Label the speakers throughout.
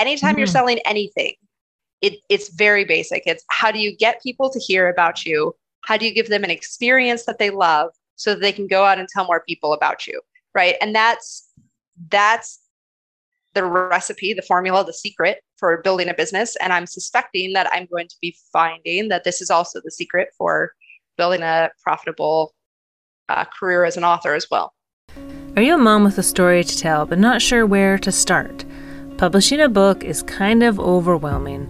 Speaker 1: anytime mm-hmm. you're selling anything, it, it's very basic. It's how do you get people to hear about you? How do you give them an experience that they love so that they can go out and tell more people about you? Right. And that's that's the recipe, the formula, the secret for building a business. And I'm suspecting that I'm going to be finding that this is also the secret for building a profitable uh, career as an author as well.
Speaker 2: Are you a mom with a story to tell but not sure where to start? Publishing a book is kind of overwhelming.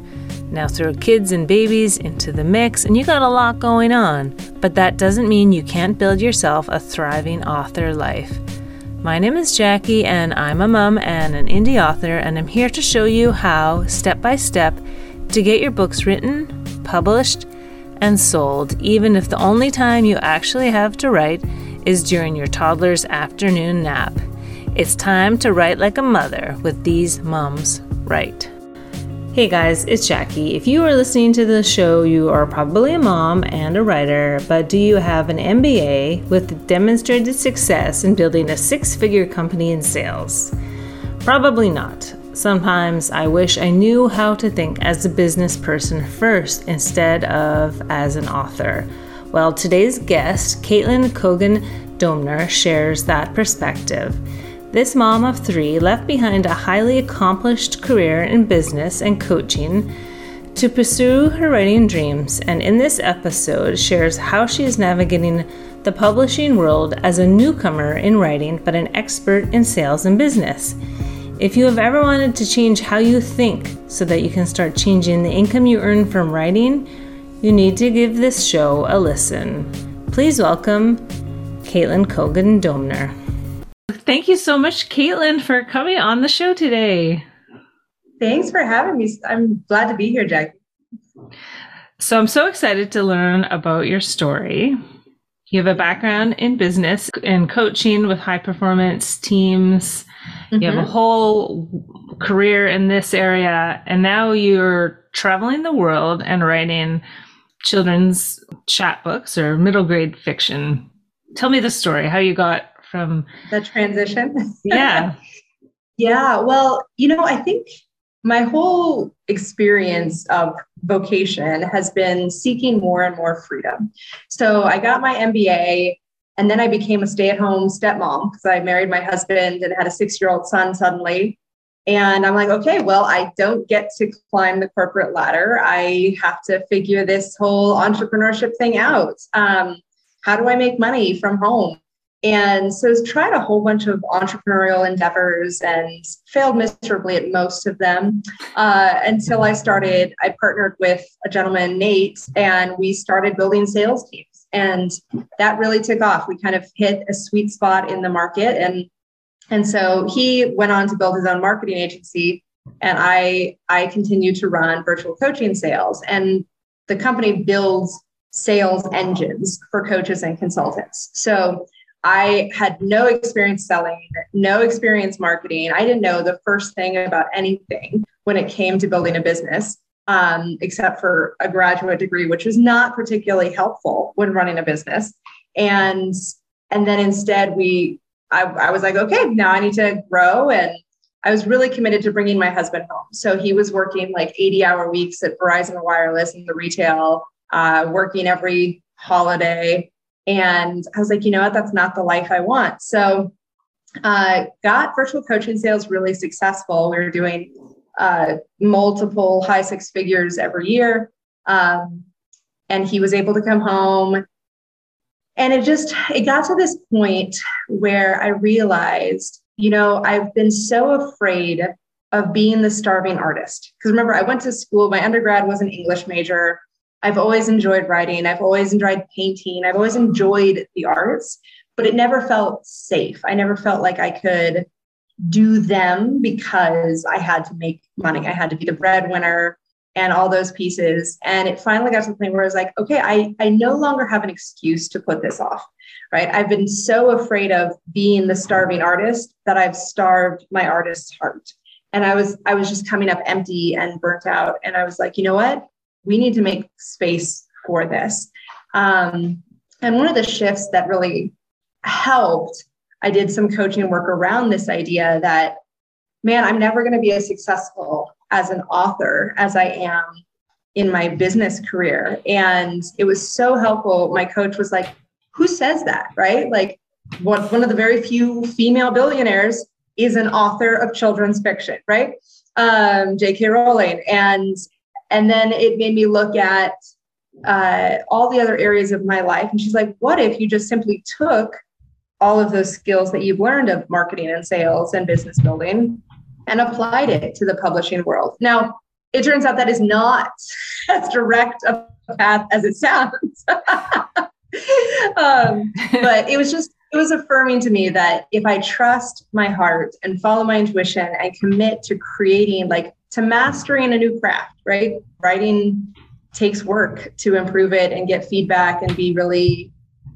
Speaker 2: Now throw kids and babies into the mix, and you got a lot going on, but that doesn't mean you can't build yourself a thriving author life. My name is Jackie, and I'm a mom and an indie author, and I'm here to show you how, step by step, to get your books written, published, and sold, even if the only time you actually have to write is during your toddler's afternoon nap. It's time to write like a mother with these moms write. Hey guys, it's Jackie. If you are listening to the show, you are probably a mom and a writer, but do you have an MBA with demonstrated success in building a six figure company in sales? Probably not. Sometimes I wish I knew how to think as a business person first instead of as an author. Well, today's guest, Caitlin Cogan Domner, shares that perspective. This mom of three left behind a highly accomplished career in business and coaching to pursue her writing dreams, and in this episode shares how she is navigating the publishing world as a newcomer in writing but an expert in sales and business. If you have ever wanted to change how you think so that you can start changing the income you earn from writing, you need to give this show a listen. Please welcome Caitlin Cogan Domner. Thank you so much, Caitlin, for coming on the show today.
Speaker 3: Thanks for having me. I'm glad to be here, Jackie.
Speaker 2: So I'm so excited to learn about your story. You have a background in business and coaching with high performance teams. Mm-hmm. You have a mm-hmm. whole career in this area, and now you're traveling the world and writing children's chapter books or middle grade fiction. Tell me the story, how you got from
Speaker 3: the transition.
Speaker 2: Yeah.
Speaker 3: yeah. Well, you know, I think my whole experience of vocation has been seeking more and more freedom. So I got my MBA and then I became a stay at home stepmom because I married my husband and had a six year old son suddenly. And I'm like, okay, well, I don't get to climb the corporate ladder. I have to figure this whole entrepreneurship thing out. Um, how do I make money from home? And so I tried a whole bunch of entrepreneurial endeavors and failed miserably at most of them uh, until I started, I partnered with a gentleman, Nate, and we started building sales teams. And that really took off. We kind of hit a sweet spot in the market. And, and so he went on to build his own marketing agency. And I, I continued to run virtual coaching sales. And the company builds sales engines for coaches and consultants. So I had no experience selling, no experience marketing. I didn't know the first thing about anything when it came to building a business, um, except for a graduate degree, which was not particularly helpful when running a business. And and then instead, we I, I was like, okay, now I need to grow, and I was really committed to bringing my husband home. So he was working like 80 hour weeks at Verizon Wireless in the retail, uh, working every holiday and I was like, you know what, that's not the life I want. So uh, got virtual coaching sales really successful. We were doing uh, multiple high six figures every year. Um, and he was able to come home. And it just, it got to this point where I realized, you know, I've been so afraid of being the starving artist. Because remember, I went to school, my undergrad was an English major. I've always enjoyed writing. I've always enjoyed painting. I've always enjoyed the arts, but it never felt safe. I never felt like I could do them because I had to make money. I had to be the breadwinner and all those pieces. And it finally got to the point where I was like, okay, I, I no longer have an excuse to put this off. Right. I've been so afraid of being the starving artist that I've starved my artist's heart. And I was I was just coming up empty and burnt out. And I was like, you know what? We need to make space for this. Um, and one of the shifts that really helped, I did some coaching work around this idea that, man, I'm never going to be as successful
Speaker 4: as an author as I am in my business career. And it was so helpful. My coach was like, Who says that? Right? Like, what, one of the very few female billionaires is an author of children's fiction, right? Um, J.K. Rowling. And and then it made me look at uh, all the other areas of my life. And she's like, what if you just simply took all of those skills that you've learned of marketing and sales and business building and applied it to the publishing world? Now, it turns out that is not as direct a path as it sounds. um, but it was just it was affirming to me that if I trust my heart and follow my intuition and commit to creating, like to mastering a new craft, right? Writing takes work to improve it and get feedback and be really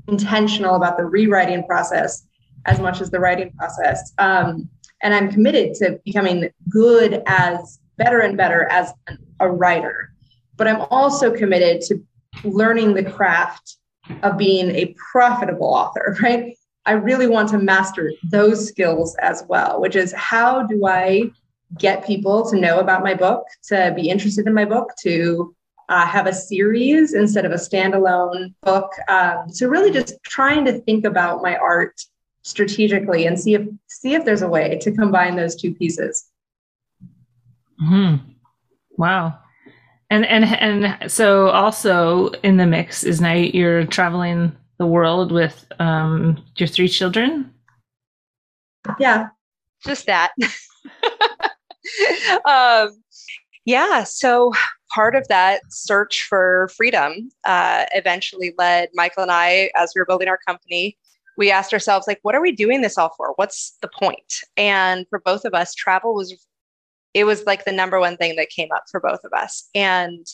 Speaker 4: intentional about the rewriting process as much as the writing process. Um, and I'm committed to becoming good as better and better as a writer. But I'm also committed to learning the craft of being a profitable author, right? I really want to master those skills as well, which is how do I get people to know about my book, to be interested in my book, to uh, have a series instead of a standalone book. Um, so really just trying to think about my art strategically and see if see if there's a way to combine those two pieces.
Speaker 2: Hmm. Wow. And and and so also in the mix is now you're traveling the world with um, your three children?
Speaker 4: Yeah,
Speaker 3: just that. um, yeah, so part of that search for freedom uh, eventually led Michael and I, as we were building our company, we asked ourselves, like, what are we doing this all for? What's the point? And for both of us, travel was, it was like the number one thing that came up for both of us. And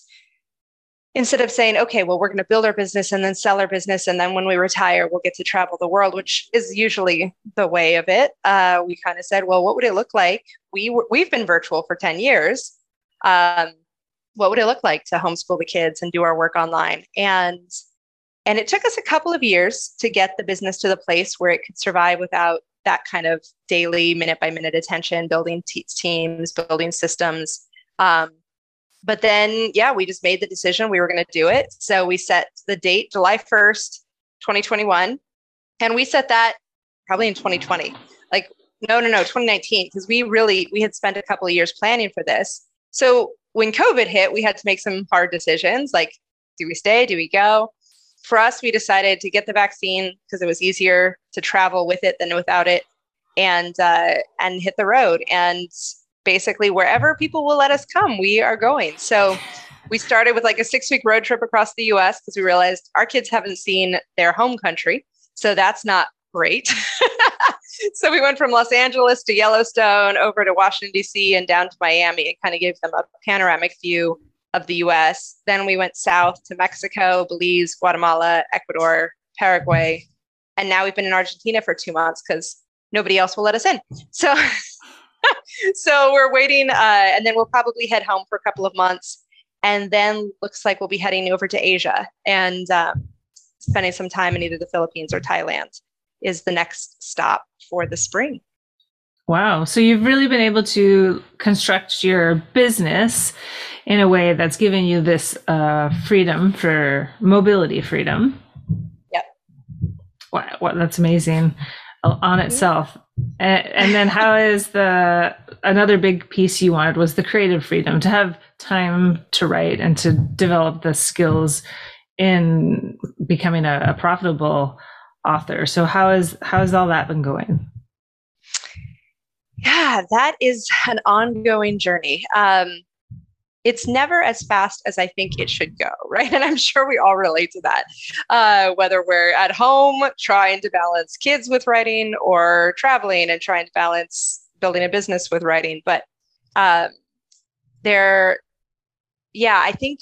Speaker 3: instead of saying, okay, well, we're going to build our business and then sell our business. And then when we retire, we'll get to travel the world, which is usually the way of it. Uh, we kind of said, well, what would it look like? We, w- we've been virtual for 10 years. Um, what would it look like to homeschool the kids and do our work online? And and it took us a couple of years to get the business to the place where it could survive without that kind of daily minute by minute attention, building te- teams, building systems. Um, but then, yeah, we just made the decision we were going to do it. So we set the date July 1st, 2021. And we set that probably in 2020. Like, no, no, no, 2019, because we really, we had spent a couple of years planning for this. So when COVID hit, we had to make some hard decisions like, do we stay? Do we go? For us, we decided to get the vaccine because it was easier to travel with it than without it and uh, and hit the road. And basically wherever people will let us come, we are going. So we started with like a six week road trip across the US because we realized our kids haven't seen their home country. So that's not great. so we went from Los Angeles to Yellowstone over to Washington, D.C., and down to Miami and kind of gave them a panoramic view of the US. Then we went south to Mexico, Belize, Guatemala, Ecuador, Paraguay. And now we've been in Argentina for two months because nobody else will let us in. So so we're waiting, uh, and then we'll probably head home for a couple of months, and then looks like we'll be heading over to Asia and um, spending some time in either the Philippines or Thailand is the next stop for the spring.
Speaker 2: Wow. So you've really been able to construct your business in a way that's given you this uh, freedom for mobility freedom.
Speaker 3: Yep.
Speaker 2: Wow, wow that's amazing on itself. And, then how is the another big piece you wanted was the creative freedom to have time to write and to develop the skills in becoming a, a profitable author. So how is how has all that been going?
Speaker 3: Yeah, that is an ongoing journey. Um, it's never as fast as I think it should go, right? And I'm sure we all relate to that. Uh, whether we're at home trying to balance kids with writing or traveling and trying to balance building a business with writing. But um, there, yeah, I think,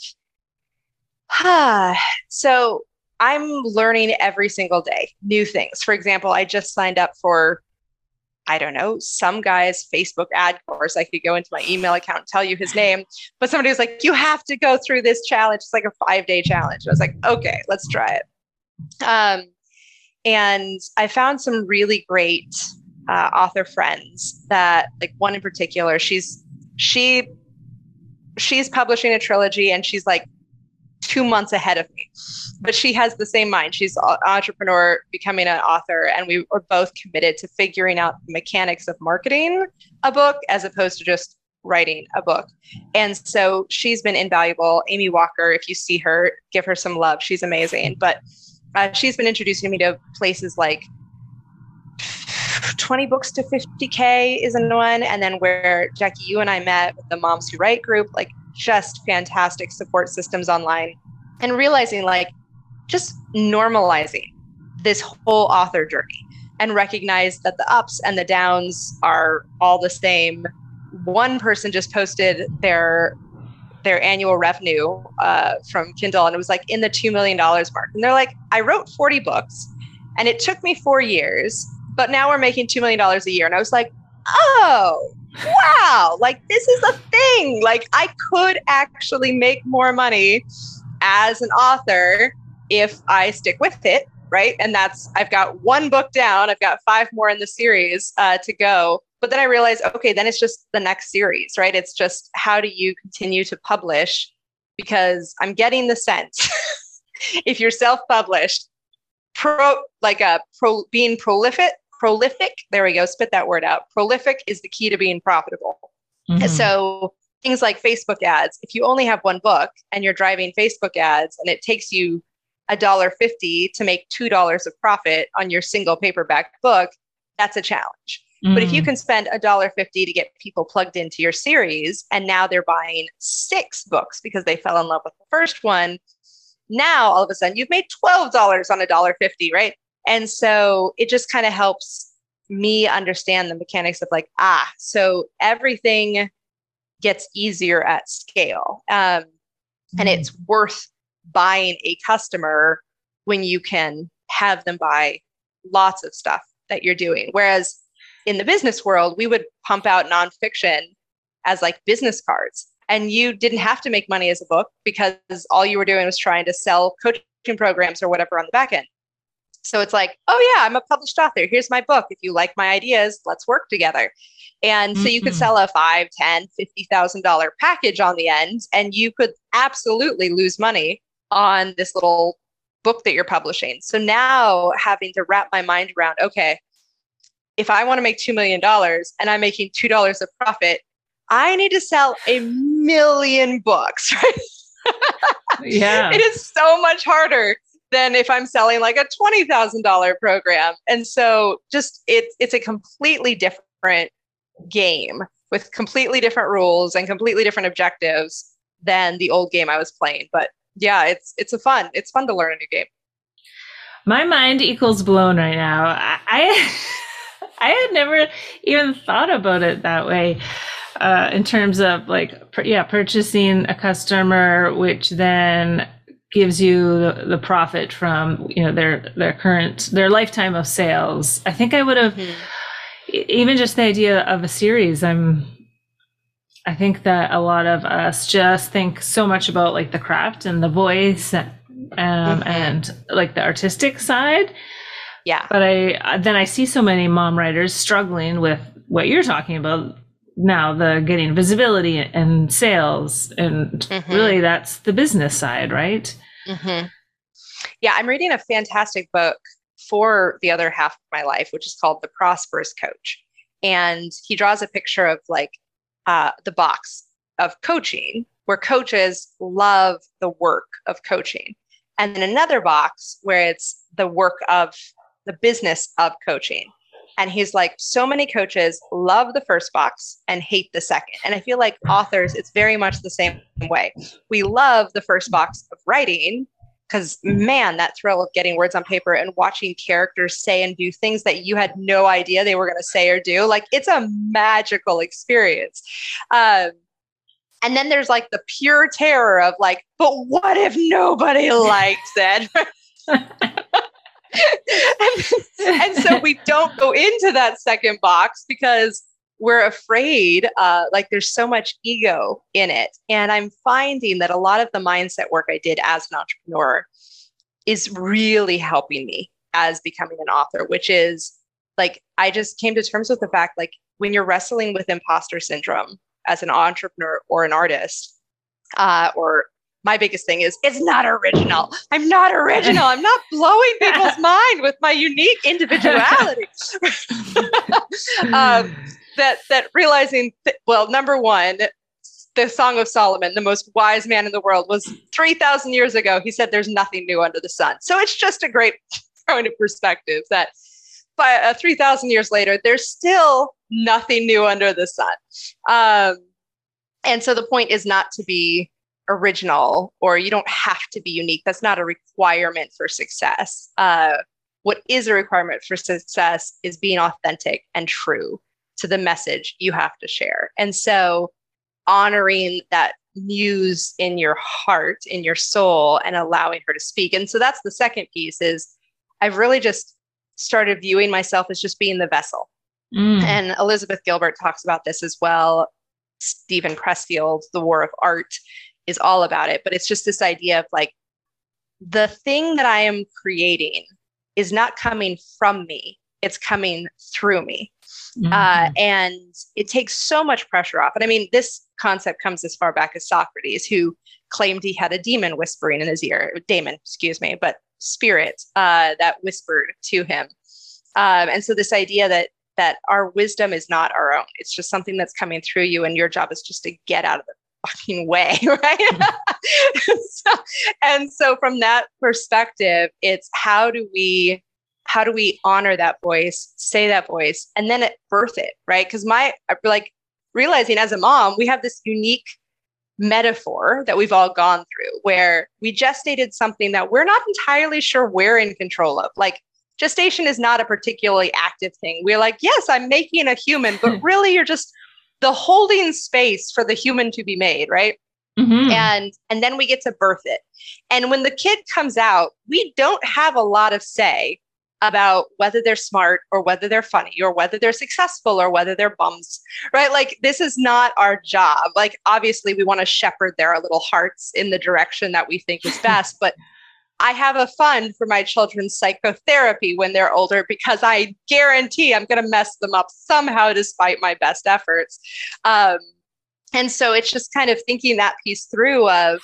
Speaker 3: huh, so I'm learning every single day new things. For example, I just signed up for I don't know, some guy's Facebook ad course. I could go into my email account and tell you his name, but somebody was like, you have to go through this challenge. It's like a five day challenge. I was like, okay, let's try it. Um, and I found some really great uh, author friends that, like one in particular, she's, she she's publishing a trilogy and she's like two months ahead of me. But she has the same mind. She's an entrepreneur, becoming an author, and we were both committed to figuring out the mechanics of marketing a book as opposed to just writing a book. And so she's been invaluable. Amy Walker, if you see her, give her some love. She's amazing. But uh, she's been introducing me to places like 20 books to 50K is another one. And then where Jackie, you and I met with the Moms Who Write group, like just fantastic support systems online. And realizing like just normalizing this whole author journey and recognize that the ups and the downs are all the same. One person just posted their their annual revenue uh, from Kindle, and it was like in the two million dollars mark. And they're like, I wrote forty books, and it took me four years, but now we're making $2 million a year. And I was like, oh, wow, like this is a thing. Like I could actually make more money as an author if I stick with it. Right. And that's, I've got one book down, I've got five more in the series uh, to go. But then I realized, okay, then it's just the next series, right? It's just how do you continue to publish? Because I'm getting the sense if you're self published, pro like a pro being prolific prolific, there we go, spit that word out. Prolific is the key to being profitable. Mm-hmm. So things like Facebook ads, if you only have one book and you're driving Facebook ads and it takes you a dollar fifty to make two dollars of profit on your single paperback book, that's a challenge. Mm. But if you mm. can spend a dollar fifty to get people plugged into your series, and now they're buying six books because they fell in love with the first one, now all of a sudden you've made twelve dollars on a dollar fifty, right? And so it just kind of helps me understand the mechanics of like, ah, so everything gets easier at scale. Um, mm-hmm. And it's worth buying a customer when you can have them buy lots of stuff that you're doing. Whereas in the business world, we would pump out nonfiction as like business cards. And you didn't have to make money as a book because all you were doing was trying to sell coaching programs or whatever on the back end. So it's like, oh yeah, I'm a published author. Here's my book. If you like my ideas, let's work together. And mm-hmm. so you could mm-hmm. sell a five, ten, fifty thousand dollar package on the end, and you could absolutely lose money on this little book that you're publishing. So now having to wrap my mind around, okay, if I want to make $2 million and I'm making $2 of profit, I need to sell a million books, right?
Speaker 2: yeah.
Speaker 3: it is so much harder than if I'm selling like a $20,000 program. And so just it's it's a completely different game with completely different rules and completely different objectives than the old game I was playing. But yeah, it's it's a fun. It's fun to learn a new game.
Speaker 2: My mind equals blown right now. I I, I had never even thought about it that way. Uh, in terms of like, yeah, purchasing a customer, which then gives you the, the profit from you know their their current their lifetime of sales i think i would have mm-hmm. even just the idea of a series i'm i think that a lot of us just think so much about like the craft and the voice um, mm-hmm. and like the artistic side
Speaker 3: yeah
Speaker 2: but i then i see so many mom writers struggling with what you're talking about now the getting visibility and sales and mm-hmm. really that's the business side right
Speaker 3: mm-hmm. yeah i'm reading a fantastic book for the other half of my life which is called the prosperous coach and he draws a picture of like uh, the box of coaching where coaches love the work of coaching and then another box where it's the work of the business of coaching and he's like, so many coaches love the first box and hate the second. And I feel like authors, it's very much the same way. We love the first box of writing because, man, that thrill of getting words on paper and watching characters say and do things that you had no idea they were going to say or do, like it's a magical experience. Um, and then there's like the pure terror of like, but what if nobody likes it? and, and, so we don't go into that second box because we're afraid uh, like there's so much ego in it. And i'm finding that a lot of the mindset work i did as an entrepreneur is really helping me as becoming an author which is like i just came to terms with the fact like when you're wrestling with imposter syndrome as an entrepreneur or an artist Uh, or my biggest thing is it's not original. I'm not original. I'm not blowing people's mind with my unique individuality. um, that that realizing that, well, number one, the Song of Solomon, the most wise man in the world, was 3,000 years ago. He said, There's nothing new under the sun. So it's just a great point of perspective that by uh, 3,000 years later, there's still nothing new under the sun. Um, and so the point is not to be original or you don't have to be unique. That's not a requirement for success. Uh, what is a requirement for success is being authentic and true to the message you have to share. And so honoring that muse in your heart, in your soul, and allowing her to speak. And so that's the second piece is I've really just started viewing myself as just being the vessel. Mm. And Elizabeth Gilbert talks about this as well. Steven Pressfield, The War of Art, is all about it. But it's just this idea of like the thing that I am creating is not coming from me, it's coming through me. Mm-hmm. Uh, and it takes so much pressure off. And I mean, this concept comes as far back as Socrates, who claimed he had a demon whispering in his ear, daemon, excuse me, but spirit uh, that whispered to him. Um, and so this idea that that our wisdom is not our own; it's just something that's coming through you, and your job is just to get out of the fucking way, right? so, and so, from that perspective, it's how do we how do we honor that voice, say that voice, and then it birth it, right? Because my like realizing as a mom, we have this unique metaphor that we've all gone through where we gestated something that we're not entirely sure we're in control of. Like gestation is not a particularly active thing. We're like, yes, I'm making a human, but hmm. really you're just the holding space for the human to be made, right? Mm-hmm. And and then we get to birth it. And when the kid comes out, we don't have a lot of say about whether they're smart or whether they're funny or whether they're successful or whether they're bums, right? Like, this is not our job. Like, obviously, we want to shepherd their little hearts in the direction that we think is best. but I have a fund for my children's psychotherapy when they're older because I guarantee I'm going to mess them up somehow despite my best efforts. Um, and so it's just kind of thinking that piece through of,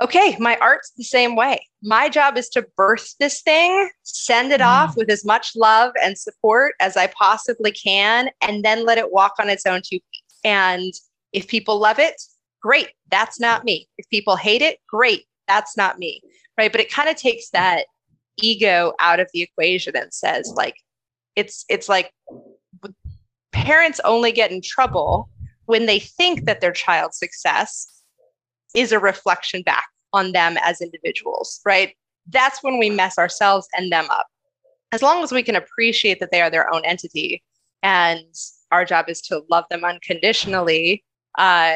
Speaker 3: okay, my art's the same way. My job is to birth this thing, send it mm. off with as much love and support as I possibly can, and then let it walk on its own two feet. And if people love it, great. That's not me. If people hate it, great. That's not me. Right. But it kind of takes that ego out of the equation and says, like, it's it's like parents only get in trouble when they think that their child's success is a reflection back on them as individuals, right? That's when we mess ourselves and them up. As long as we can appreciate that they are their own entity and our job is to love them unconditionally, uh,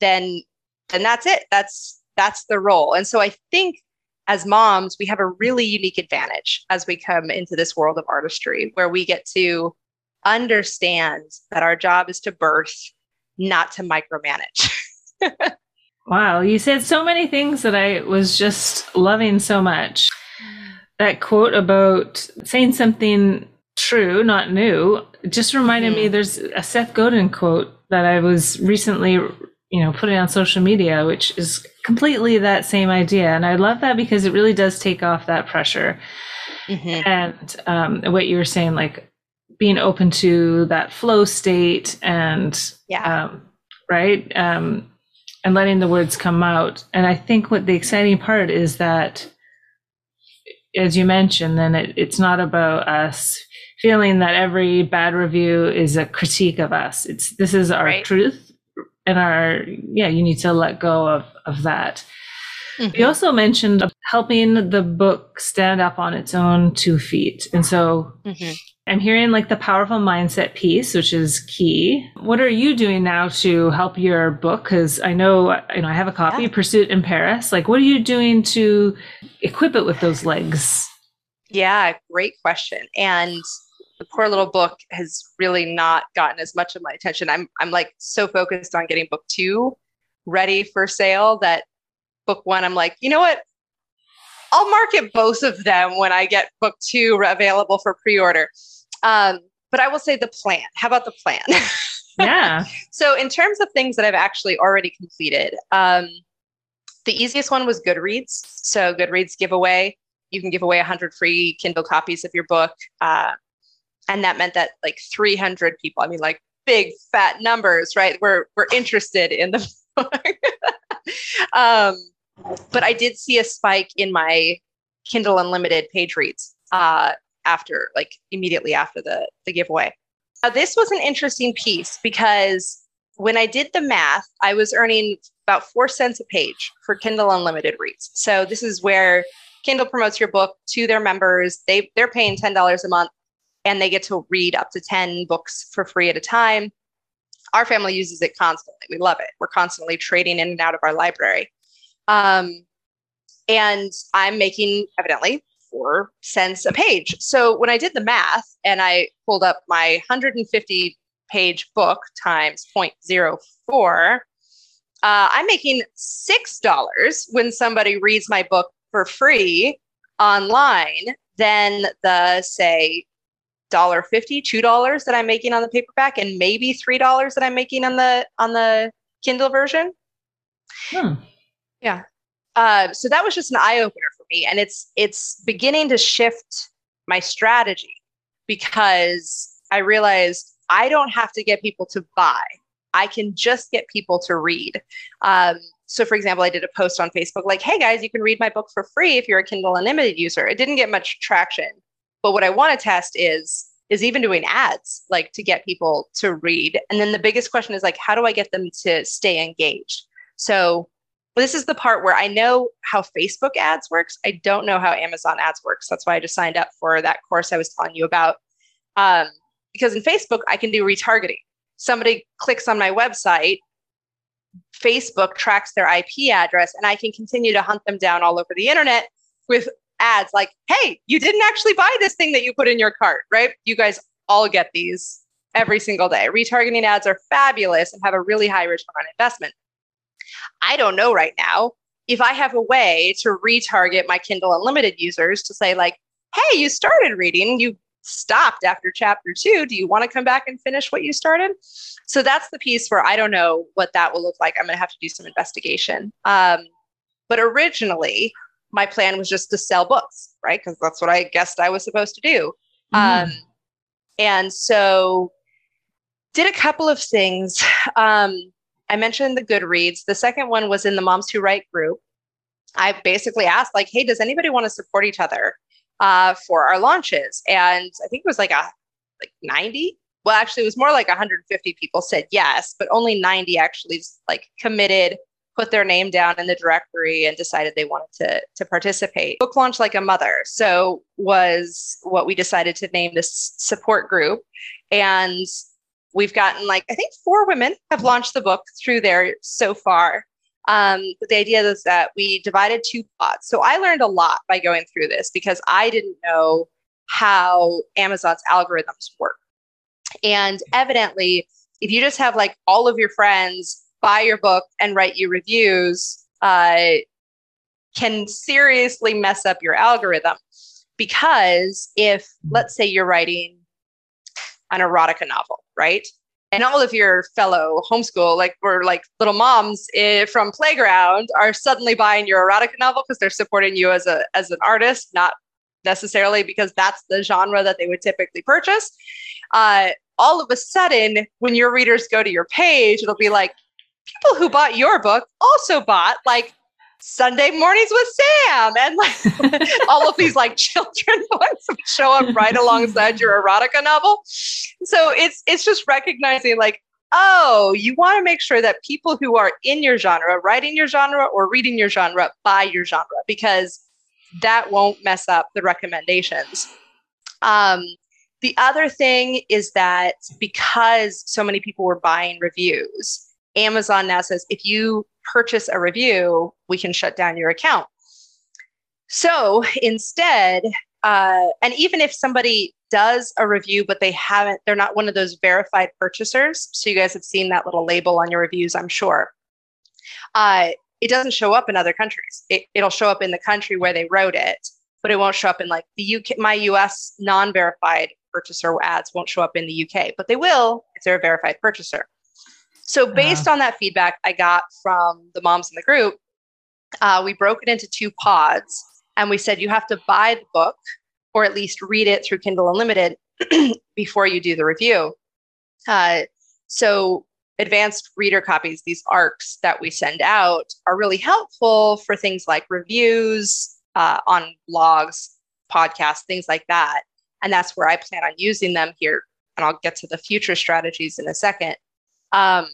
Speaker 3: then then that's it. That's that's the role. And so I think as moms, we have a really unique advantage as we come into this world of artistry where we get to understand that our job is to birth, not to micromanage.
Speaker 2: Wow, you said so many things that I was just loving so much. That quote about saying something true, not new, just reminded mm-hmm. me there's a Seth Godin quote that I was recently, you know, putting on social media, which is completely that same idea. And I love that because it really does take off that pressure. Mm-hmm. And um, what you were saying, like being open to that flow state and,
Speaker 3: yeah.
Speaker 2: Um, right? Um, and letting the words come out. And I think what the exciting part is that, as you mentioned, then it, it's not about us feeling that every bad review is a critique of us. It's this is our right. truth and our yeah. You need to let go of of that. Mm-hmm. You also mentioned helping the book stand up on its own two feet, and so mm-hmm. I'm hearing like the powerful mindset piece, which is key. What are you doing now to help your book? Because I know, you know, I have a copy, yeah. Pursuit in Paris. Like, what are you doing to equip it with those legs?
Speaker 3: Yeah, great question. And the poor little book has really not gotten as much of my attention. I'm I'm like so focused on getting book two ready for sale that book one, I'm like, you know what? I'll market both of them when I get book two available for pre-order. Um, but I will say the plan. How about the plan?
Speaker 2: Yeah.
Speaker 3: so, in terms of things that I've actually already completed, um, the easiest one was Goodreads. So, Goodreads giveaway. You can give away 100 free Kindle copies of your book. Uh, and that meant that like 300 people, I mean, like big fat numbers, right? We're, we're interested in the book. um, but I did see a spike in my Kindle Unlimited page reads uh, after, like immediately after the, the giveaway. Now, this was an interesting piece because when I did the math, I was earning about four cents a page for Kindle Unlimited reads. So this is where Kindle promotes your book to their members. They they're paying ten dollars a month, and they get to read up to ten books for free at a time. Our family uses it constantly. We love it. We're constantly trading in and out of our library. Um, and I'm making evidently four cents a page. So when I did the math and I pulled up my 150 page book times 0.04, uh, I'm making $6 when somebody reads my book for free online than the, say, dollar fifty, two dollars that I'm making on the paperback, and maybe three dollars that I'm making on the on the Kindle version. Hmm. Yeah. Uh, so that was just an eye opener for me, and it's it's beginning to shift my strategy because I realized I don't have to get people to buy. I can just get people to read. Um, so, for example, I did a post on Facebook like, "Hey guys, you can read my book for free if you're a Kindle Unlimited user." It didn't get much traction, but what I want to test is is even doing ads like to get people to read. And then the biggest question is like, how do I get them to stay engaged? So this is the part where I know how Facebook ads works. I don't know how Amazon ads works. That's why I just signed up for that course I was telling you about. Um, because in Facebook, I can do retargeting. Somebody clicks on my website, Facebook tracks their IP address, and I can continue to hunt them down all over the internet with ads like, hey, you didn't actually buy this thing that you put in your cart, right? You guys all get these every single day. Retargeting ads are fabulous and have a really high return on investment. I don't know right now if I have a way to retarget my Kindle Unlimited users to say, like, hey, you started reading, you stopped after chapter two. Do you want to come back and finish what you started? So that's the piece where I don't know what that will look like. I'm going to have to do some investigation. Um, but originally, my plan was just to sell books, right? Because that's what I guessed I was supposed to do. Mm. Um, and so did a couple of things. Um, I mentioned the Goodreads. The second one was in the Moms Who Write group. I basically asked, like, hey, does anybody want to support each other uh, for our launches? And I think it was like a like 90. Well, actually, it was more like 150 people said yes, but only 90 actually like committed put their name down in the directory and decided they wanted to, to participate. Book launch like a mother. So was what we decided to name this support group. And we've gotten like, I think four women have launched the book through there so far. Um, but the idea is that we divided two pods. So I learned a lot by going through this because I didn't know how Amazon's algorithms work. And evidently, if you just have like all of your friends buy your book and write you reviews uh, can seriously mess up your algorithm. Because if, let's say, you're writing an erotica novel, right? And all of your fellow homeschool, like or like little moms eh, from Playground, are suddenly buying your erotica novel because they're supporting you as a as an artist, not necessarily because that's the genre that they would typically purchase. Uh, all of a sudden, when your readers go to your page, it'll be like, people who bought your book also bought like Sunday mornings with Sam and like all of these like children books show up right alongside your erotica novel. So it's it's just recognizing like, oh, you want to make sure that people who are in your genre, writing your genre or reading your genre, buy your genre because that won't mess up the recommendations. Um, the other thing is that because so many people were buying reviews, Amazon now says if you purchase a review, we can shut down your account. So instead, uh, and even if somebody does a review, but they haven't, they're not one of those verified purchasers. So you guys have seen that little label on your reviews, I'm sure. Uh, it doesn't show up in other countries. It, it'll show up in the country where they wrote it, but it won't show up in like the UK, my US non verified purchaser ads won't show up in the UK, but they will if they're a verified purchaser. So, uh-huh. based uh-huh. on that feedback I got from the moms in the group, uh, we broke it into two pods and we said you have to buy the book or at least read it through Kindle Unlimited before you do the review. Uh, so, advanced reader copies, these ARCs that we send out, are really helpful for things like reviews uh, on blogs, podcasts, things like that. And that's where I plan on using them here. And I'll get to the future strategies in a second. Um,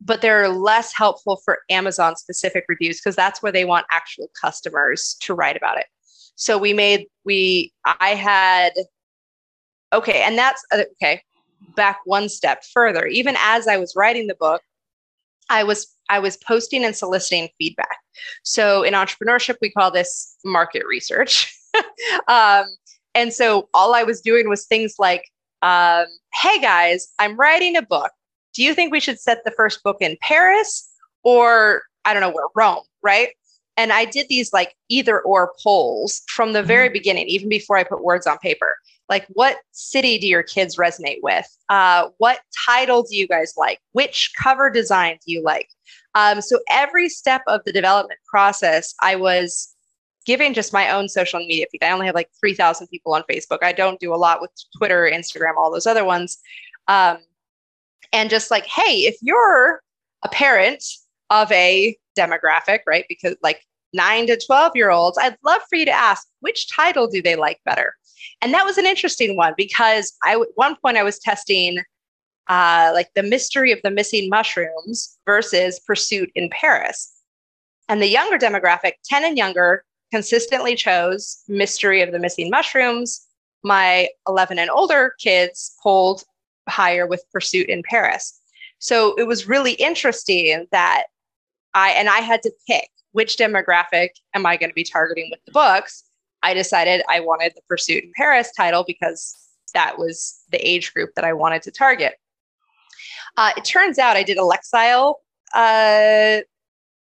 Speaker 3: but they're less helpful for Amazon specific reviews because that's where they want actual customers to write about it. So we made, we, I had, okay, and that's uh, okay, back one step further. Even as I was writing the book, I was I was posting and soliciting feedback. So in entrepreneurship, we call this market research. um, and so all I was doing was things like, um, "Hey guys, I'm writing a book do you think we should set the first book in Paris or I don't know where, Rome, right? And I did these like either or polls from the very mm-hmm. beginning, even before I put words on paper. Like, what city do your kids resonate with? Uh, what title do you guys like? Which cover design do you like? Um, so, every step of the development process, I was giving just my own social media feed. I only have like 3,000 people on Facebook. I don't do a lot with Twitter, Instagram, all those other ones. Um, and just like, hey, if you're a parent of a demographic, right? Because like nine to 12 year olds, I'd love for you to ask which title do they like better? And that was an interesting one because I, at one point, I was testing uh, like the mystery of the missing mushrooms versus pursuit in Paris. And the younger demographic, 10 and younger, consistently chose mystery of the missing mushrooms. My 11 and older kids pulled higher with Pursuit in Paris. So it was really interesting that I, and I had to pick which demographic am I going to be targeting with the books. I decided I wanted the Pursuit in Paris title because that was the age group that I wanted to target. Uh, it turns out I did a Lexile uh,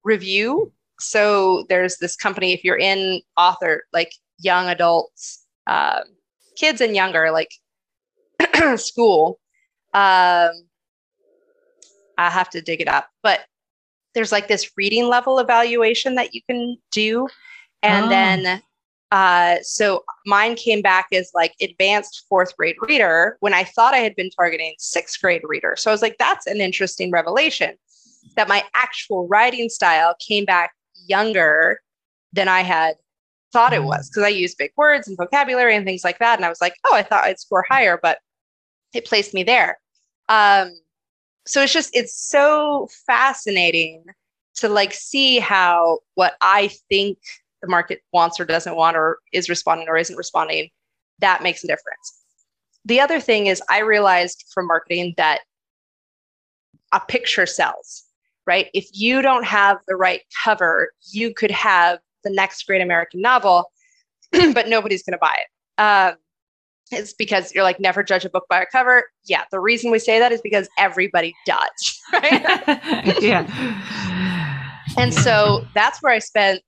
Speaker 3: review. So there's this company, if you're in author, like young adults, uh, kids and younger, like school, um, I have to dig it up, but there's like this reading level evaluation that you can do. And oh. then, uh, so mine came back as like advanced fourth grade reader when I thought I had been targeting sixth grade reader. So I was like, that's an interesting revelation that my actual writing style came back younger than I had thought it was because. I use big words and vocabulary and things like that. And I was like, oh, I thought I'd score higher, but it placed me there. Um, so it's just it's so fascinating to like see how what I think the market wants or doesn't want or is responding or isn't responding, that makes a difference. The other thing is I realized from marketing that a picture sells, right? If you don't have the right cover, you could have the next great American novel, but nobody's going to buy it. Um, it's because you're like never judge a book by a cover. Yeah, the reason we say that is because everybody does, right?
Speaker 2: yeah.
Speaker 3: And so that's where I spent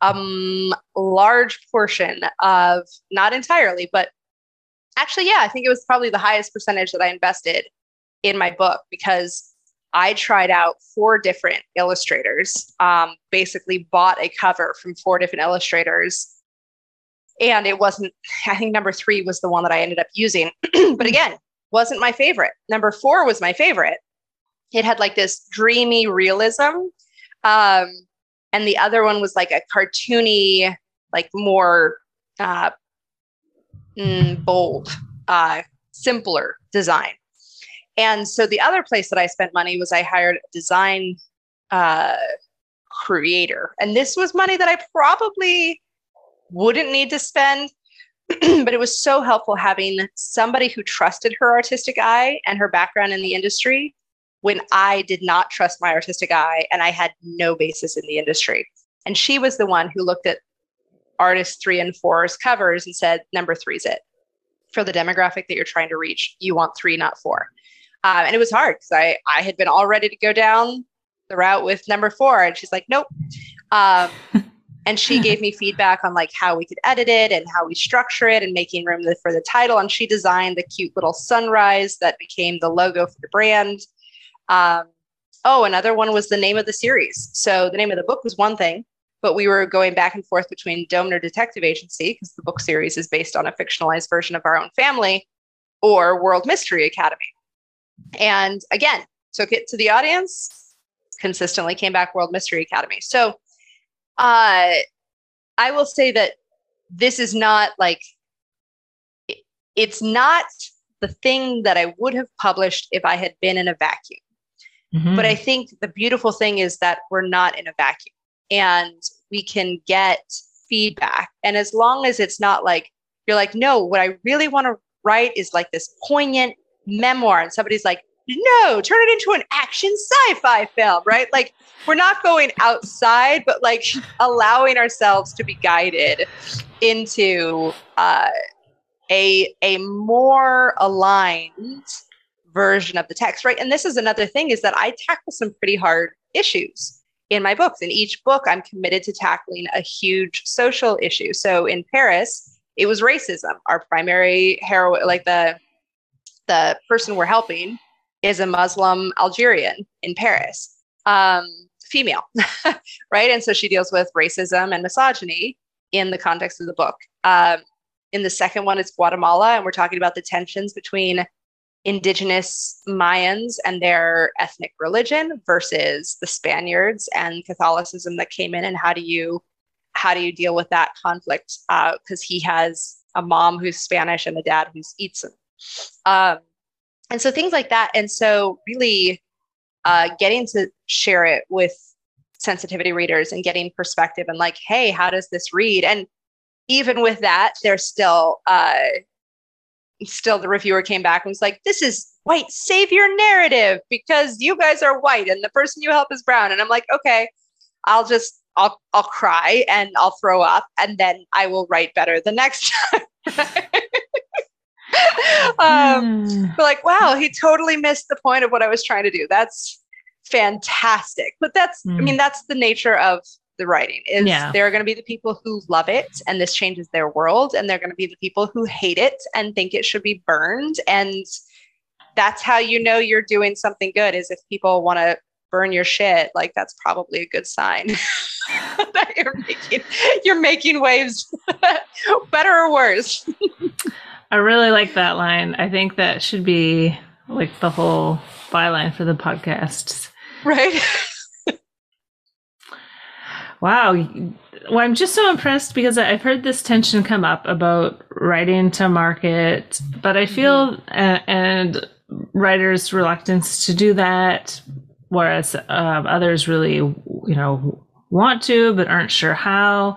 Speaker 3: a um, large portion of not entirely, but actually, yeah, I think it was probably the highest percentage that I invested in my book because I tried out four different illustrators. Um, basically, bought a cover from four different illustrators and it wasn't i think number three was the one that i ended up using but again wasn't my favorite. Number four was my favorite. It had like this dreamy realism um, and the other one was like a cartoony like more uh, mm, bold uh, simpler design. And so the other place that i spent money was i hired a design uh, creator. And this was money that i probably wouldn't need to spend. but it was so helpful having somebody who trusted her artistic eye and her background in the industry when I did not trust my artistic eye and I had no basis in the industry. And she was the one who looked at artist three and four's covers and said, number three's it. For the demographic that you're trying to reach, you want three, not four. Um, and it was hard because I, I had been all ready to go down the route with number four. And she's like, nope. Um, and she gave me feedback on like how we could edit it and how we structure it and making room for the title. And she designed the cute little sunrise that became the logo for the brand. Um, oh another one was the name of the series. So the name of the book was one thing but we were going back and forth between Domner Detective Agency because the book series is based on a fictionalized version of our own family or World Mystery Academy. And again took it to the audience consistently came back World Mystery Academy. So uh, I will say that this is not like it's not the thing that I would have published if I had been in a vacuum. Mm-hmm. But I think the beautiful thing is that we're not in a vacuum and we can get feedback. And as long as it's not like, you're like, no, what I really want to write is like this poignant memoir. And somebody's like, no, turn it into an action sci-fi film, right? Like we're not going outside, but like allowing ourselves to be guided into uh, a a more aligned version of the text, right? And this is another thing is that I tackle some pretty hard issues in my books. In each book, I'm committed to tackling a huge social issue. So in Paris, it was racism. Our primary hero, like the the person we're helping, is a Muslim Algerian in Paris, um, female, right? And so she deals with racism and misogyny in the context of the book. Um, in the second one, it's Guatemala, and we're talking about the tensions between indigenous Mayans and their ethnic religion versus the Spaniards and Catholicism that came in, and how do you how do you deal with that conflict? Because uh, he has a mom who's Spanish and a dad who's Itzan. Um, and so things like that. And so really uh, getting to share it with sensitivity readers and getting perspective and like hey how does this read? And even with that there's still uh, still the reviewer came back and was like this is white savior narrative because you guys are white and the person you help is brown. And i'm like okay i'll just i'll i'll cry and i'll throw up and then i will write better the next time um, mm. but like, wow, he totally missed the point of what I was trying to do. That's fantastic. But that's, mm. I mean, hmm. that's the nature of the writing is yeah. there are going to be the people who love it and this changes their world and they're going to be the people who hate it and think it should be burned and that's how you know you're doing something good is if people want to burn your shit like that's probably a good sign that you're making you're making waves better or worse
Speaker 2: I really like that line. I think that should be like the whole byline for the podcast.
Speaker 3: Right.
Speaker 2: wow. Well, I'm just so impressed because I've heard this tension come up about writing to market, but I feel mm-hmm. and writers' reluctance to do that, whereas um, others really, you know, want to but aren't sure how.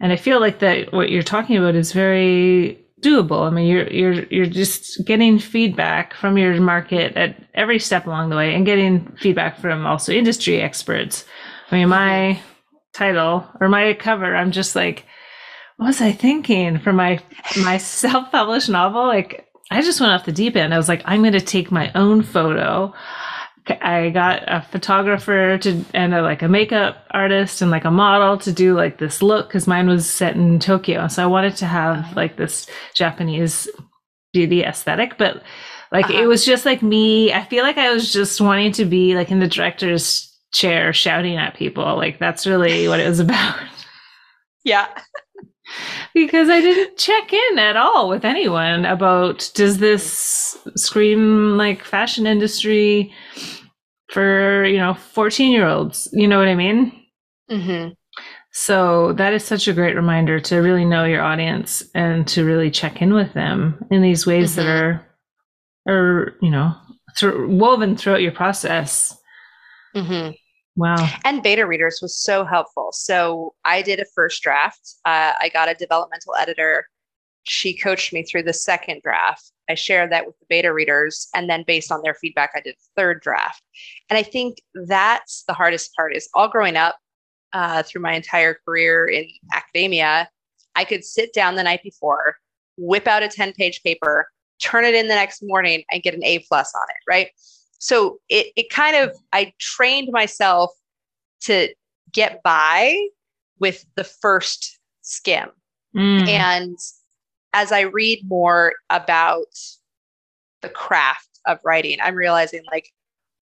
Speaker 2: And I feel like that what you're talking about is very doable. I mean, you're you're you're just getting feedback from your market at every step along the way, and getting feedback from also industry experts. I mean, my title or my cover, I'm just like, what was I thinking for my my self published novel? Like, I just went off the deep end. I was like, I'm going to take my own photo. I got a photographer to and a, like a makeup artist and like a model to do like this look because mine was set in Tokyo. So I wanted to have like this Japanese beauty aesthetic, but like uh-huh. it was just like me. I feel like I was just wanting to be like in the director's chair shouting at people. Like that's really what it was about.
Speaker 3: Yeah.
Speaker 2: Because I didn't check in at all with anyone about does this scream like fashion industry for you know 14 year olds you know what i mean mm-hmm. so that is such a great reminder to really know your audience and to really check in with them in these ways mm-hmm. that are are you know th- woven throughout your process mm-hmm. Wow
Speaker 3: and beta readers was so helpful so i did a first draft uh, i got a developmental editor she coached me through the second draft. I shared that with the beta readers. And then based on their feedback, I did third draft. And I think that's the hardest part is all growing up uh, through my entire career in academia, I could sit down the night before, whip out a 10 page paper, turn it in the next morning and get an A plus on it. Right. So it, it kind of, I trained myself to get by with the first skim. Mm. And as I read more about the craft of writing, I'm realizing like,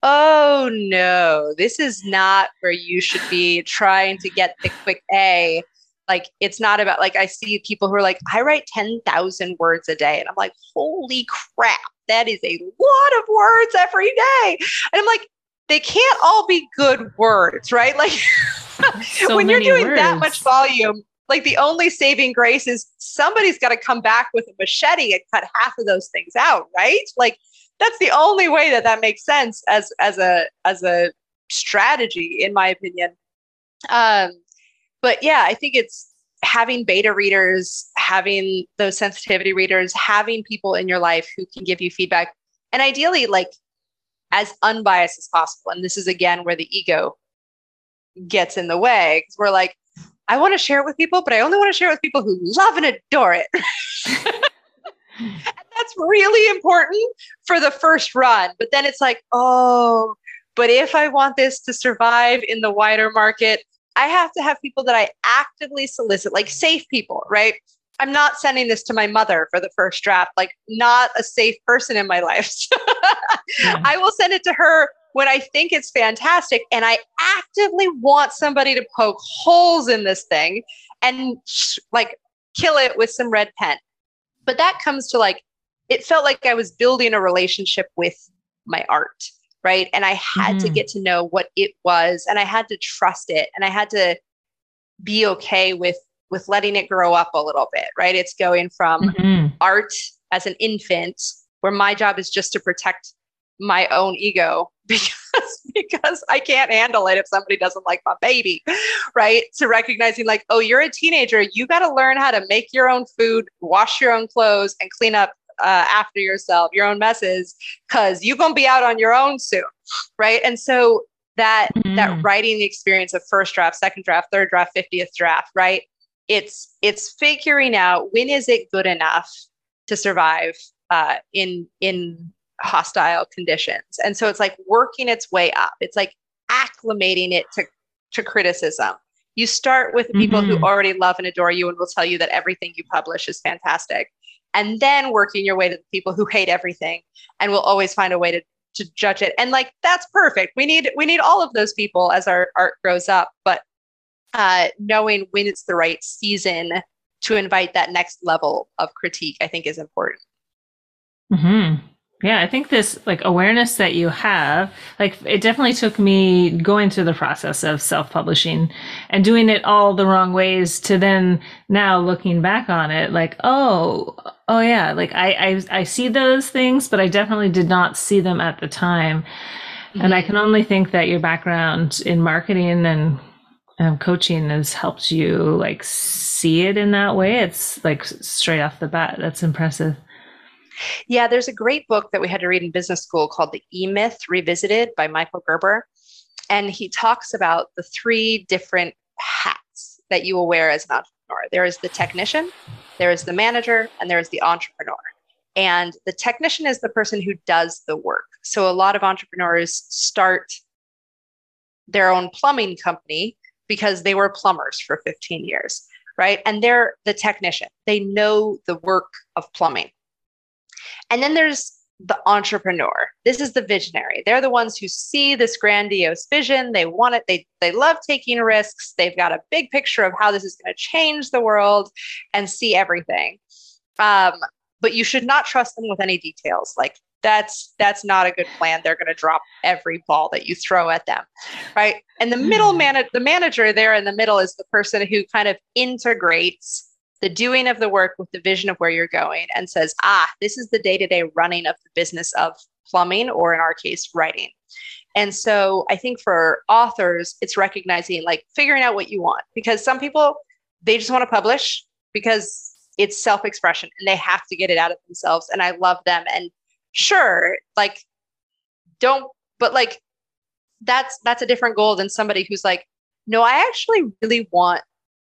Speaker 3: oh no, this is not where you should be trying to get the quick A. Like, it's not about, like, I see people who are like, I write 10,000 words a day. And I'm like, holy crap, that is a lot of words every day. And I'm like, they can't all be good words, right? Like, so when you're doing words. that much volume, like the only saving grace is somebody's got to come back with a machete and cut half of those things out, right? Like that's the only way that that makes sense as as a as a strategy, in my opinion. Um, but yeah, I think it's having beta readers, having those sensitivity readers, having people in your life who can give you feedback, and ideally, like as unbiased as possible. And this is again where the ego gets in the way because we're like, I want to share it with people, but I only want to share it with people who love and adore it. and that's really important for the first run. But then it's like, oh, but if I want this to survive in the wider market, I have to have people that I actively solicit, like safe people, right? I'm not sending this to my mother for the first draft, like not a safe person in my life. yeah. I will send it to her when I think it's fantastic and I actively want somebody to poke holes in this thing and like kill it with some red pen. But that comes to like, it felt like I was building a relationship with my art, right? And I had mm-hmm. to get to know what it was and I had to trust it and I had to be okay with with letting it grow up a little bit, right? It's going from mm-hmm. art as an infant where my job is just to protect my own ego because because I can't handle it if somebody doesn't like my baby, right? To recognizing like, oh, you're a teenager, you got to learn how to make your own food, wash your own clothes, and clean up uh, after yourself, your own messes, because you're gonna be out on your own soon, right? And so that mm-hmm. that writing experience of first draft, second draft, third draft, fiftieth draft, right? It's it's figuring out when is it good enough to survive uh, in in hostile conditions. And so it's like working its way up. It's like acclimating it to, to criticism. You start with people mm-hmm. who already love and adore you and will tell you that everything you publish is fantastic. And then working your way to the people who hate everything and will always find a way to, to judge it. And like that's perfect. We need we need all of those people as our art grows up. But uh, knowing when it's the right season to invite that next level of critique, I think is important.
Speaker 2: Hmm. Yeah, I think this like awareness that you have, like it definitely took me going through the process of self-publishing and doing it all the wrong ways to then now looking back on it, like, oh, oh yeah, like I I, I see those things, but I definitely did not see them at the time. Mm-hmm. And I can only think that your background in marketing and um, coaching has helped you like see it in that way. It's like straight off the bat. That's impressive.
Speaker 3: Yeah, there's a great book that we had to read in business school called The E Myth Revisited by Michael Gerber. And he talks about the three different hats that you will wear as an entrepreneur there is the technician, there is the manager, and there is the entrepreneur. And the technician is the person who does the work. So a lot of entrepreneurs start their own plumbing company because they were plumbers for 15 years, right? And they're the technician. They know the work of plumbing. And then there's the entrepreneur. This is the visionary. They're the ones who see this grandiose vision. They want it. They they love taking risks. They've got a big picture of how this is going to change the world and see everything. Um, but you should not trust them with any details. Like that's that's not a good plan. They're going to drop every ball that you throw at them, right? And the middle man, the manager there in the middle is the person who kind of integrates the doing of the work with the vision of where you're going and says, ah, this is the day to day running of the business of plumbing, or in our case, writing. And so I think for authors, it's recognizing like figuring out what you want because some people, they just want to publish because it's self expression and they have to get it out of themselves. And I love them. And sure, like, don't, but like, that's that's a different goal than somebody who's like no i actually really want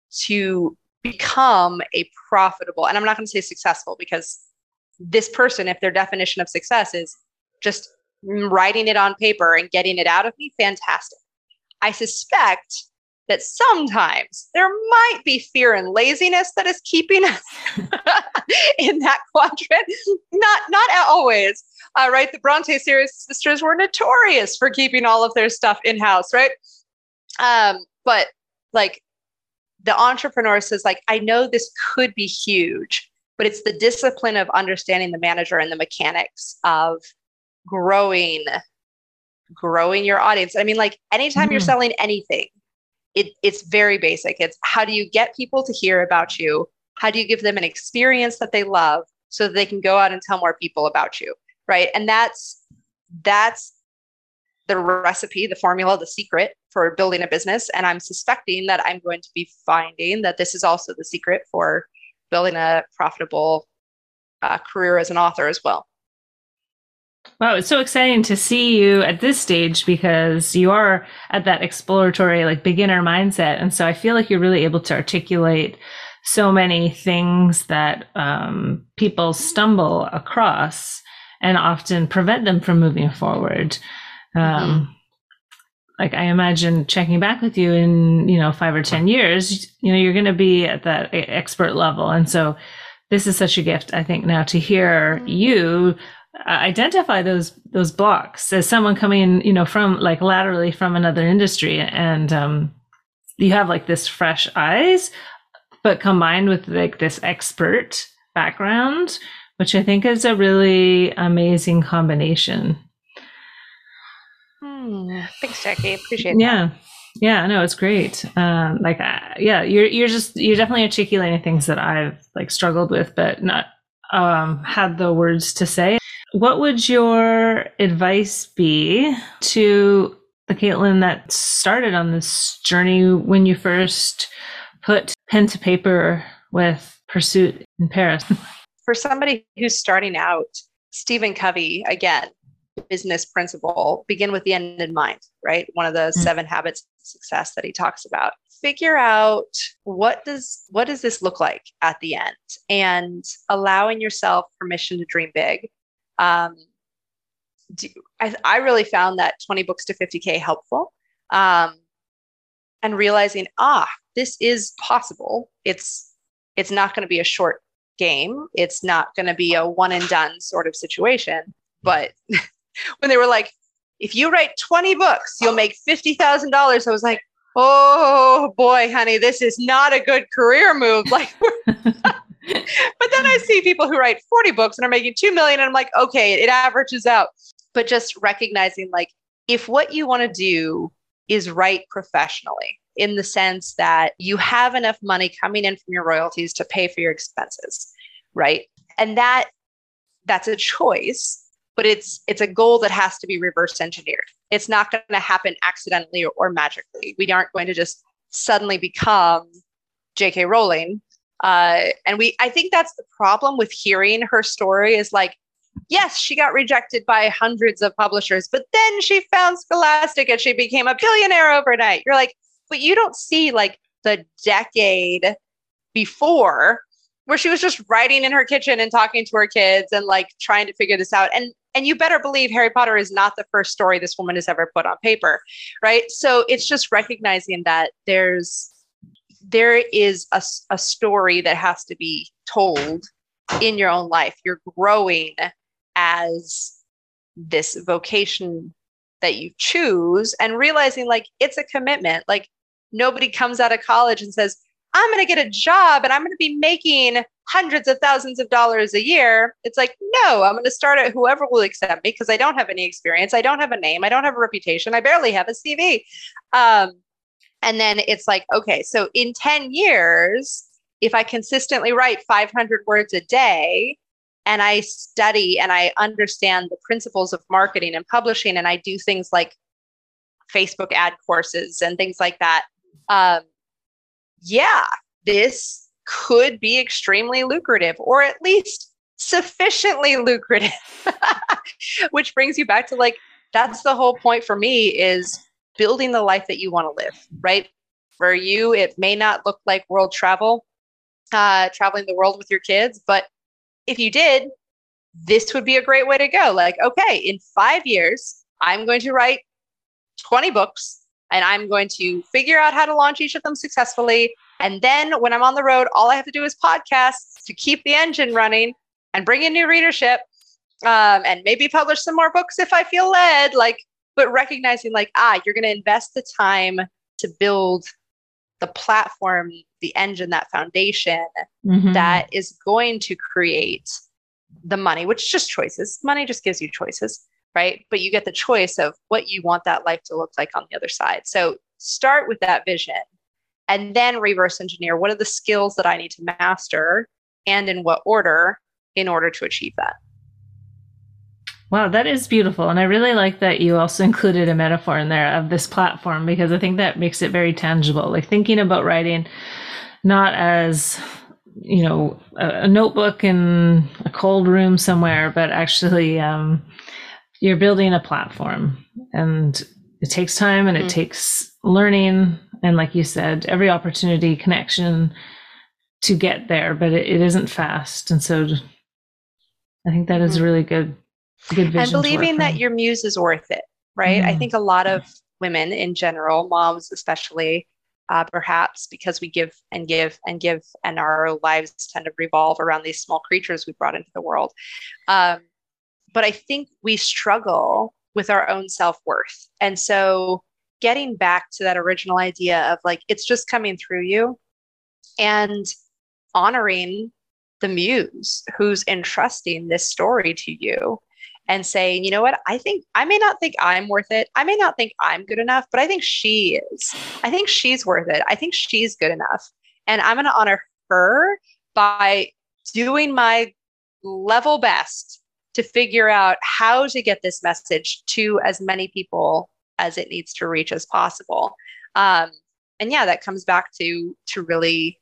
Speaker 3: to become a profitable, and I'm not going to say successful because this person, if their definition of success is just writing it on paper and getting it out of me, fantastic. I suspect that sometimes there might be fear and laziness that is keeping us in that quadrant. Not not always, uh, right? The Bronte series sisters were notorious for keeping all of their stuff in house, right? Um, but like the entrepreneur says, like I know this could be huge, but it's the discipline of understanding the manager and the mechanics of growing growing your audience. I mean, like anytime mm-hmm. you're selling anything, it, it's very basic. It's how do you get people to hear about you? How do you give them an experience that they love so that they can go out and tell more people about you? Right. And that's that's the recipe, the formula, the secret for building a business. And I'm suspecting that I'm going to be finding that this is also the secret for building a profitable uh, career as an author as well.
Speaker 2: Wow, it's so exciting to see you at this stage because you are at that exploratory, like beginner mindset. And so I feel like you're really able to articulate so many things that um, people stumble across and often prevent them from moving forward. Um. Like I imagine checking back with you in, you know, five or 10 years, you know, you're going to be at that expert level. And so this is such a gift, I think, now to hear you identify those those blocks as someone coming you know from like laterally from another industry. And um you have like this fresh eyes but combined with like this expert background which i think is a really amazing combination
Speaker 3: hmm. thanks jackie appreciate it.
Speaker 2: yeah that. yeah no it's great um like uh, yeah you're you're just you're definitely articulating things that i've like struggled with but not um had the words to say what would your advice be to the Caitlin that started on this journey when you first put pen to paper with Pursuit in Paris?
Speaker 3: For somebody who's starting out, Stephen Covey, again, business principle, begin with the end in mind, right? One of the mm-hmm. seven habits of success that he talks about. Figure out what does what does this look like at the end and allowing yourself permission to dream big um, do, I, I, really found that 20 books to 50K helpful. Um, and realizing, ah, this is possible. It's it's not going to be a short game. It's not going to be a one and done sort of situation. But when they were like, if you write 20 books, you'll make $50,000. I was like, oh boy, honey, this is not a good career move. Like, but then I see people who write 40 books and are making 2 million and I'm like, okay, it averages out. But just recognizing like if what you want to do is write professionally in the sense that you have enough money coming in from your royalties to pay for your expenses, right? And that that's a choice, but it's it's a goal that has to be reverse engineered. It's not going to happen accidentally or, or magically. We aren't going to just suddenly become J.K. Rowling uh, and we, I think that's the problem with hearing her story is like, yes, she got rejected by hundreds of publishers, but then she found Scholastic and she became a billionaire overnight. You're like, but you don't see like the decade before where she was just writing in her kitchen and talking to her kids and like trying to figure this out. And and you better believe Harry Potter is not the first story this woman has ever put on paper, right? So it's just recognizing that there's there is a, a story that has to be told in your own life. You're growing as this vocation that you choose and realizing like it's a commitment. Like nobody comes out of college and says, I'm going to get a job and I'm going to be making hundreds of thousands of dollars a year. It's like, no, I'm going to start at whoever will accept me because I don't have any experience. I don't have a name. I don't have a reputation. I barely have a CV. Um, and then it's like, okay, so in 10 years, if I consistently write 500 words a day and I study and I understand the principles of marketing and publishing, and I do things like Facebook ad courses and things like that, um, yeah, this could be extremely lucrative or at least sufficiently lucrative. Which brings you back to like, that's the whole point for me is building the life that you want to live, right? For you, it may not look like world travel, uh, traveling the world with your kids, but if you did, this would be a great way to go. Like, okay, in five years, I'm going to write 20 books and I'm going to figure out how to launch each of them successfully. And then when I'm on the road, all I have to do is podcasts to keep the engine running and bring in new readership um, and maybe publish some more books if I feel led. Like, but recognizing like, ah, you're going to invest the time to build the platform, the engine, that foundation mm-hmm. that is going to create the money, which is just choices. Money just gives you choices, right? But you get the choice of what you want that life to look like on the other side. So start with that vision and then reverse engineer what are the skills that I need to master and in what order in order to achieve that.
Speaker 2: Wow, that is beautiful. And I really like that you also included a metaphor in there of this platform because I think that makes it very tangible. Like thinking about writing not as, you know, a, a notebook in a cold room somewhere, but actually um, you're building a platform and it takes time and it mm-hmm. takes learning. And like you said, every opportunity, connection to get there, but it, it isn't fast. And so I think that is mm-hmm. really good Good
Speaker 3: and believing that your muse is worth it, right? Mm. I think a lot of women in general, moms especially, uh, perhaps because we give and give and give, and our lives tend to revolve around these small creatures we brought into the world. Um, but I think we struggle with our own self worth. And so getting back to that original idea of like, it's just coming through you and honoring the muse who's entrusting this story to you and saying, you know what, I think I may not think I'm worth it. I may not think I'm good enough, but I think she is. I think she's worth it. I think she's good enough. And I'm going to honor her by doing my level best to figure out how to get this message to as many people as it needs to reach as possible. Um, and yeah, that comes back to to really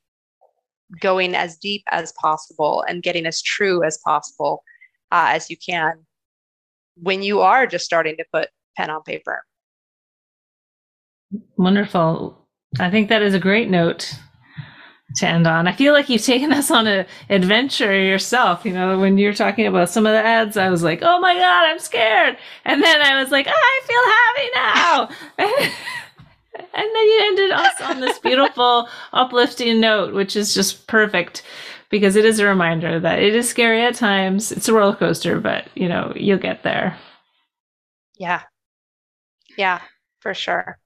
Speaker 3: going as deep as possible and getting as true as possible uh, as you can when you are just starting to put pen on paper.
Speaker 2: Wonderful. I think that is a great note to end on. I feel like you've taken us on an adventure yourself. You know, when you're talking about some of the ads, I was like, oh my God, I'm scared. And then I was like, oh, I feel happy now. and then you ended us on this beautiful, uplifting note, which is just perfect because it is a reminder that it is scary at times. It's a roller coaster, but you know, you'll get there.
Speaker 3: Yeah. Yeah, for sure.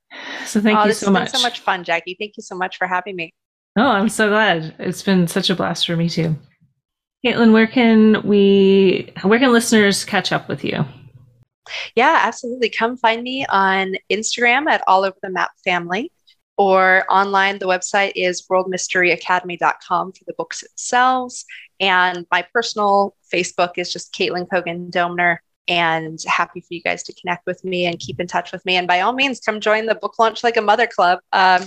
Speaker 2: So thank oh, you so much.
Speaker 3: so much fun, Jackie. Thank you so much for having me.
Speaker 2: Oh, I'm so glad. It's been such a blast for me too. Caitlin, where can we where can listeners catch up with you?
Speaker 3: Yeah, absolutely. Come find me on Instagram at all over the map family or online. The website is worldmysteryacademy.com for the books themselves. And my personal Facebook is just Caitlin Cogan Domner. And happy for you guys to connect with me and keep in touch with me. And by all means, come join the Book Launch Like a Mother Club, um,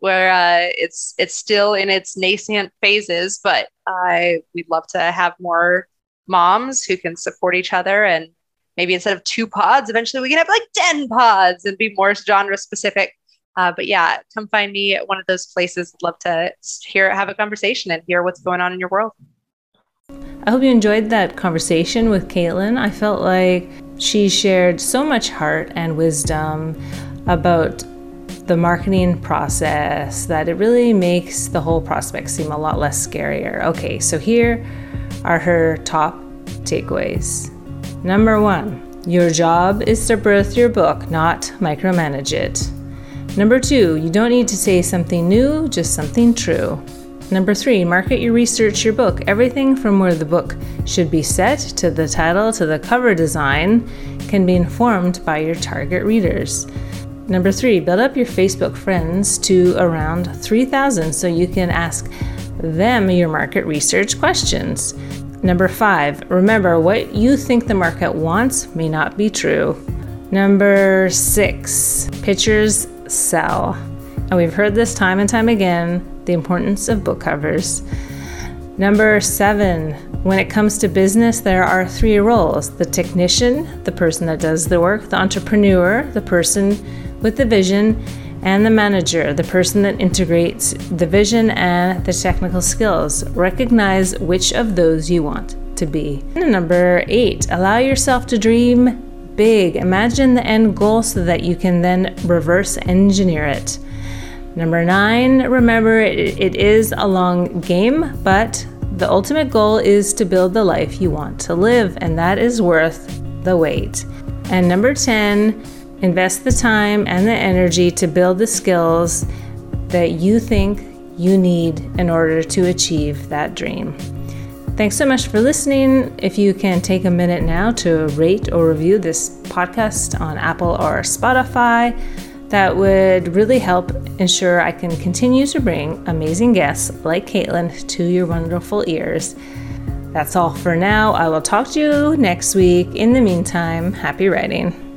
Speaker 3: where uh, it's it's still in its nascent phases, but I we'd love to have more moms who can support each other and maybe instead of two pods, eventually we can have like 10 pods and be more genre specific uh, but yeah, come find me at one of those places. I'd love to hear, have a conversation and hear what's going on in your world.
Speaker 2: I hope you enjoyed that conversation with Caitlin. I felt like she shared so much heart and wisdom about the marketing process that it really makes the whole prospect seem a lot less scarier. Okay, so here are her top takeaways. Number one, your job is to birth your book, not micromanage it. Number two, you don't need to say something new, just something true. Number three, market your research your book. Everything from where the book should be set to the title to the cover design can be informed by your target readers. Number three, build up your Facebook friends to around 3,000 so you can ask them your market research questions. Number five, remember what you think the market wants may not be true. Number six, pictures sell. And we've heard this time and time again the importance of book covers. Number seven, when it comes to business, there are three roles the technician, the person that does the work, the entrepreneur, the person with the vision, and the manager, the person that integrates the vision and the technical skills. Recognize which of those you want to be. And number eight, allow yourself to dream big. Imagine the end goal so that you can then reverse engineer it. Number nine, remember it, it is a long game, but the ultimate goal is to build the life you want to live, and that is worth the wait. And number 10, invest the time and the energy to build the skills that you think you need in order to achieve that dream. Thanks so much for listening. If you can take a minute now to rate or review this podcast on Apple or Spotify, that would really help ensure I can continue to bring amazing guests like Caitlin to your wonderful ears. That's all for now. I will talk to you next week. In the meantime, happy writing.